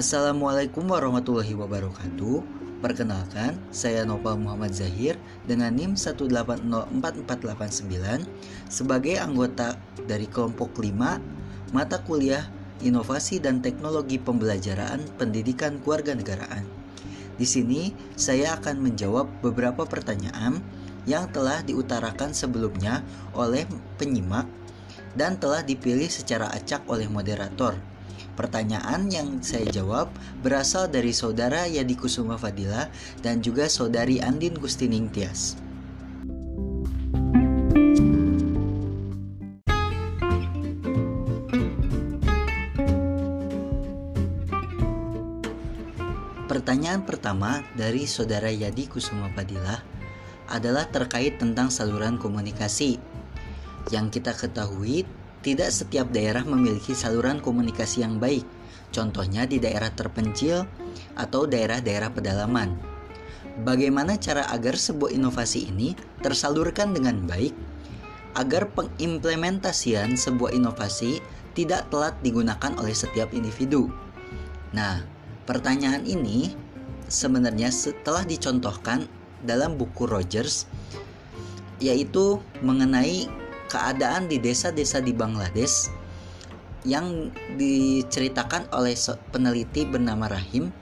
Assalamualaikum warahmatullahi wabarakatuh. Perkenalkan, saya Nopal Muhammad Zahir dengan NIM 1804489 sebagai anggota dari kelompok 5 mata kuliah Inovasi dan Teknologi Pembelajaran Pendidikan Kewarganegaraan. Di sini saya akan menjawab beberapa pertanyaan yang telah diutarakan sebelumnya oleh penyimak dan telah dipilih secara acak oleh moderator. Pertanyaan yang saya jawab berasal dari saudara Yadi Kusuma Fadila dan juga saudari Andin Gustining Tias. Pertanyaan pertama dari saudara Yadi Kusuma Fadila adalah terkait tentang saluran komunikasi. Yang kita ketahui tidak setiap daerah memiliki saluran komunikasi yang baik, contohnya di daerah terpencil atau daerah-daerah pedalaman. Bagaimana cara agar sebuah inovasi ini tersalurkan dengan baik agar pengimplementasian sebuah inovasi tidak telat digunakan oleh setiap individu? Nah, pertanyaan ini sebenarnya setelah dicontohkan dalam buku Rogers yaitu mengenai keadaan di desa-desa di Bangladesh yang diceritakan oleh peneliti bernama Rahim.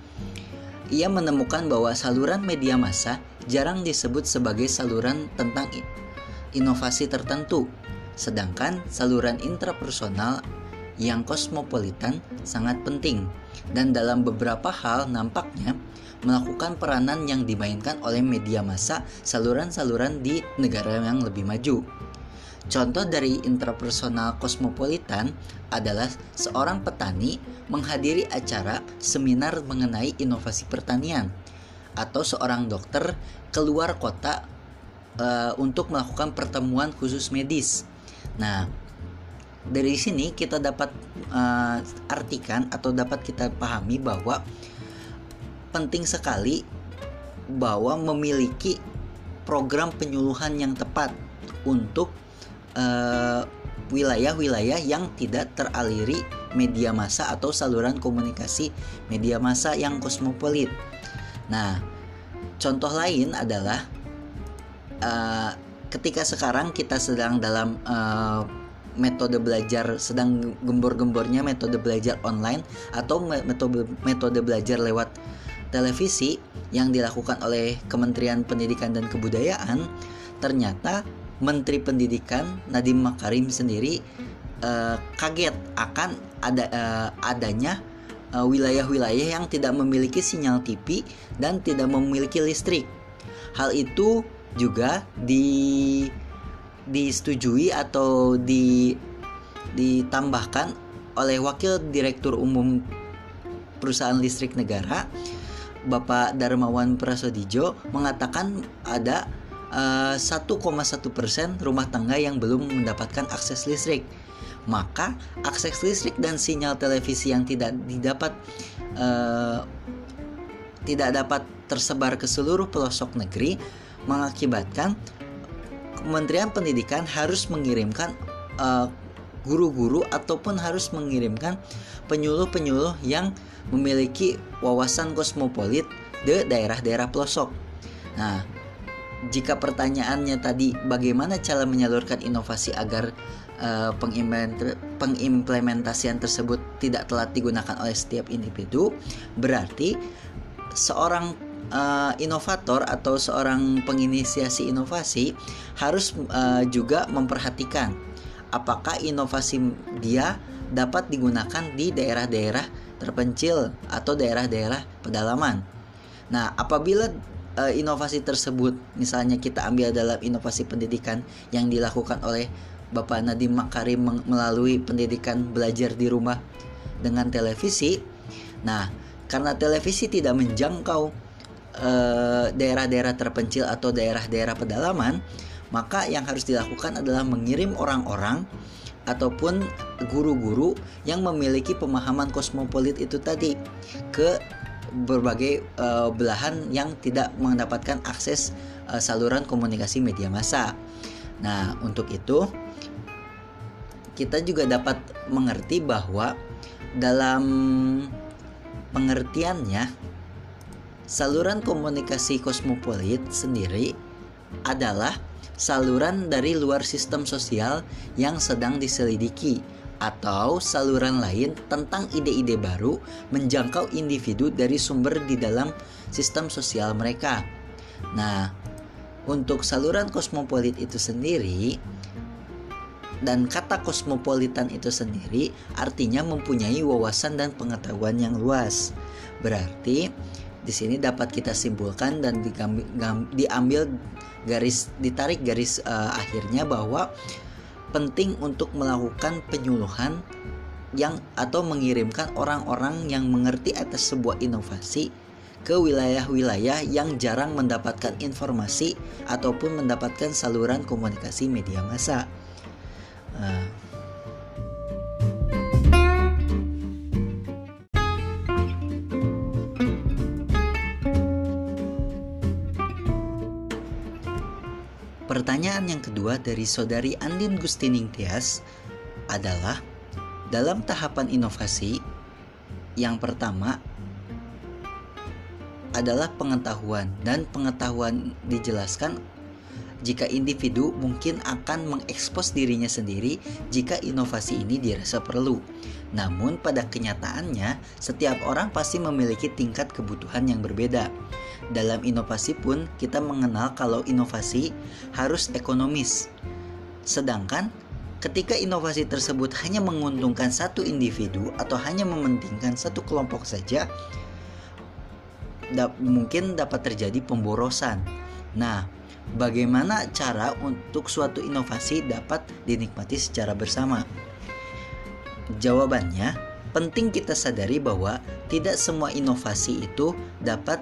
Ia menemukan bahwa saluran media massa jarang disebut sebagai saluran tentang inovasi tertentu, sedangkan saluran intrapersonal yang kosmopolitan sangat penting dan dalam beberapa hal nampaknya melakukan peranan yang dimainkan oleh media massa saluran-saluran di negara yang lebih maju. Contoh dari intrapersonal kosmopolitan adalah seorang petani menghadiri acara seminar mengenai inovasi pertanian atau seorang dokter keluar kota uh, untuk melakukan pertemuan khusus medis. Nah, dari sini kita dapat uh, artikan atau dapat kita pahami bahwa penting sekali bahwa memiliki program penyuluhan yang tepat untuk wilayah-wilayah yang tidak teraliri media massa atau saluran komunikasi media massa yang kosmopolit. Nah, contoh lain adalah uh, ketika sekarang kita sedang dalam uh, metode belajar sedang gembor-gembornya metode belajar online atau metode metode belajar lewat televisi yang dilakukan oleh Kementerian Pendidikan dan Kebudayaan ternyata Menteri Pendidikan Nadiem Makarim sendiri uh, kaget akan ada uh, adanya eh, wilayah-wilayah uh, yang tidak memiliki sinyal TV dan tidak memiliki listrik. Hal itu juga di disetujui atau di ditambahkan oleh Wakil Direktur Umum Perusahaan Listrik Negara Bapak Darmawan Prasodijo mengatakan ada 1,1 uh, persen rumah tangga yang belum mendapatkan akses listrik. Maka akses listrik dan sinyal televisi yang tidak didapat uh, tidak dapat tersebar ke seluruh pelosok negeri mengakibatkan Kementerian Pendidikan harus mengirimkan uh, guru-guru ataupun harus mengirimkan penyuluh-penyuluh yang memiliki wawasan kosmopolit di daerah-daerah pelosok. Nah, jika pertanyaannya tadi bagaimana cara menyalurkan inovasi agar uh, pengimplementasian tersebut tidak telat digunakan oleh setiap individu, berarti seorang uh, inovator atau seorang penginisiasi inovasi harus uh, juga memperhatikan apakah inovasi dia dapat digunakan di daerah-daerah terpencil atau daerah-daerah pedalaman. Nah, apabila uh, inovasi tersebut misalnya kita ambil dalam inovasi pendidikan yang dilakukan oleh Bapak Nadiem Makarim melalui pendidikan belajar di rumah dengan televisi. Nah, karena televisi tidak menjangkau eh, daerah-daerah terpencil atau daerah-daerah pedalaman, maka yang harus dilakukan adalah mengirim orang-orang ataupun guru-guru yang memiliki pemahaman kosmopolit itu tadi ke berbagai uh, belahan yang tidak mendapatkan akses uh, saluran komunikasi media massa. Nah, untuk itu kita juga dapat mengerti bahwa dalam pengertiannya saluran komunikasi kosmopolit sendiri adalah saluran dari luar sistem sosial yang sedang diselidiki atau saluran lain tentang ide-ide baru menjangkau individu dari sumber di dalam sistem sosial mereka. Nah, untuk saluran kosmopolit itu sendiri dan kata kosmopolitan itu sendiri artinya mempunyai wawasan dan pengetahuan yang luas. Berarti di sini dapat kita simpulkan dan diambil garis ditarik garis uh, akhirnya bahwa penting untuk melakukan penyuluhan yang atau mengirimkan orang-orang yang mengerti atas sebuah inovasi ke wilayah-wilayah yang jarang mendapatkan informasi ataupun mendapatkan saluran komunikasi media massa. Uh, Pertanyaan yang kedua dari saudari Andin Gustining Tias adalah dalam tahapan inovasi yang pertama adalah pengetahuan dan pengetahuan dijelaskan jika individu mungkin akan mengekspos dirinya sendiri jika inovasi ini dirasa perlu. Namun pada kenyataannya, setiap orang pasti memiliki tingkat kebutuhan yang berbeda. Dalam inovasi pun kita mengenal kalau inovasi harus ekonomis. Sedangkan ketika inovasi tersebut hanya menguntungkan satu individu atau hanya mementingkan satu kelompok saja, da mungkin dapat terjadi pemborosan. Nah, bagaimana cara untuk suatu inovasi dapat dinikmati secara bersama? Jawabannya, penting kita sadari bahwa tidak semua inovasi itu dapat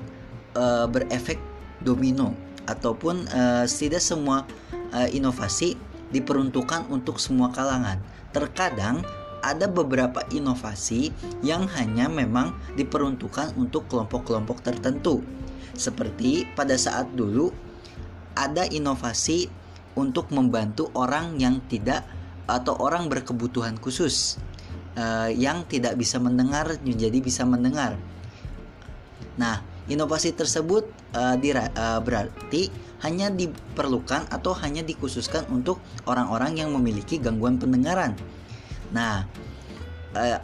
uh, berefek domino ataupun uh, tidak semua uh, inovasi diperuntukkan untuk semua kalangan. Terkadang ada beberapa inovasi yang hanya memang diperuntukkan untuk kelompok-kelompok tertentu. Seperti pada saat dulu ada inovasi untuk membantu orang yang tidak atau orang berkebutuhan khusus uh, yang tidak bisa mendengar menjadi bisa mendengar. Nah, inovasi tersebut uh, dira, uh, berarti hanya diperlukan atau hanya dikhususkan untuk orang-orang yang memiliki gangguan pendengaran. Nah,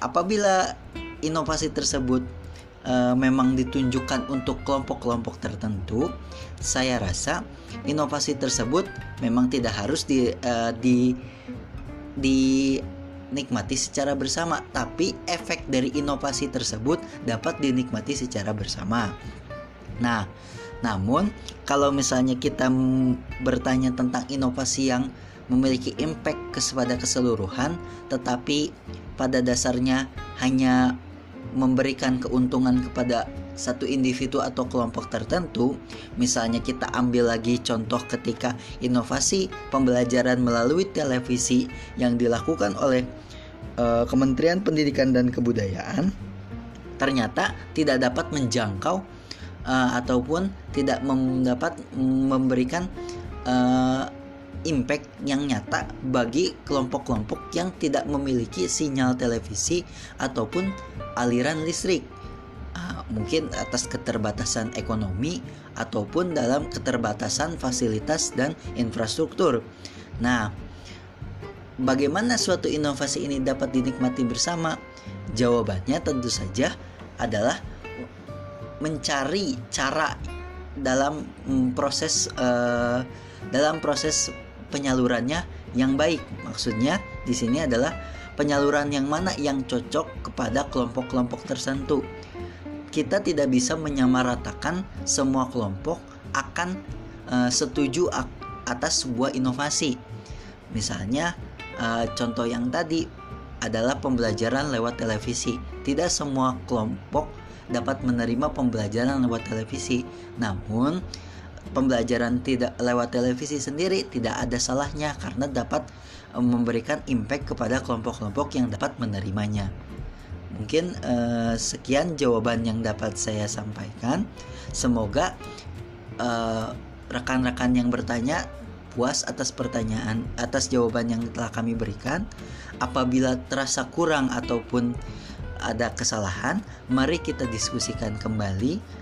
apabila inovasi tersebut uh, memang ditunjukkan untuk kelompok-kelompok tertentu, saya rasa inovasi tersebut memang tidak harus di uh, di dinikmati secara bersama, tapi efek dari inovasi tersebut dapat dinikmati secara bersama. Nah, namun kalau misalnya kita bertanya tentang inovasi yang memiliki impact kepada keseluruhan, tetapi pada dasarnya hanya memberikan keuntungan kepada satu individu atau kelompok tertentu. Misalnya kita ambil lagi contoh ketika inovasi pembelajaran melalui televisi yang dilakukan oleh uh, Kementerian Pendidikan dan Kebudayaan ternyata tidak dapat menjangkau uh, ataupun tidak mendapat memberikan uh, impact yang nyata bagi kelompok-kelompok yang tidak memiliki sinyal televisi ataupun aliran listrik. Uh, mungkin atas keterbatasan ekonomi ataupun dalam keterbatasan fasilitas dan infrastruktur. Nah, bagaimana suatu inovasi ini dapat dinikmati bersama? Jawabannya tentu saja adalah mencari cara dalam mm, proses uh, dalam proses penyalurannya yang baik. Maksudnya di sini adalah penyaluran yang mana yang cocok kepada kelompok-kelompok tertentu. Kita tidak bisa menyamaratakan semua kelompok akan uh, setuju atas sebuah inovasi. Misalnya uh, contoh yang tadi adalah pembelajaran lewat televisi. Tidak semua kelompok dapat menerima pembelajaran lewat televisi. Namun pembelajaran tidak lewat televisi sendiri tidak ada salahnya karena dapat eh, memberikan impact kepada kelompok-kelompok yang dapat menerimanya. Mungkin uh, sekian jawaban yang dapat saya sampaikan. Semoga eh, rekan-rekan yang bertanya puas atas pertanyaan atas jawaban yang telah kami berikan. Apabila terasa kurang ataupun ada kesalahan, mari kita diskusikan kembali.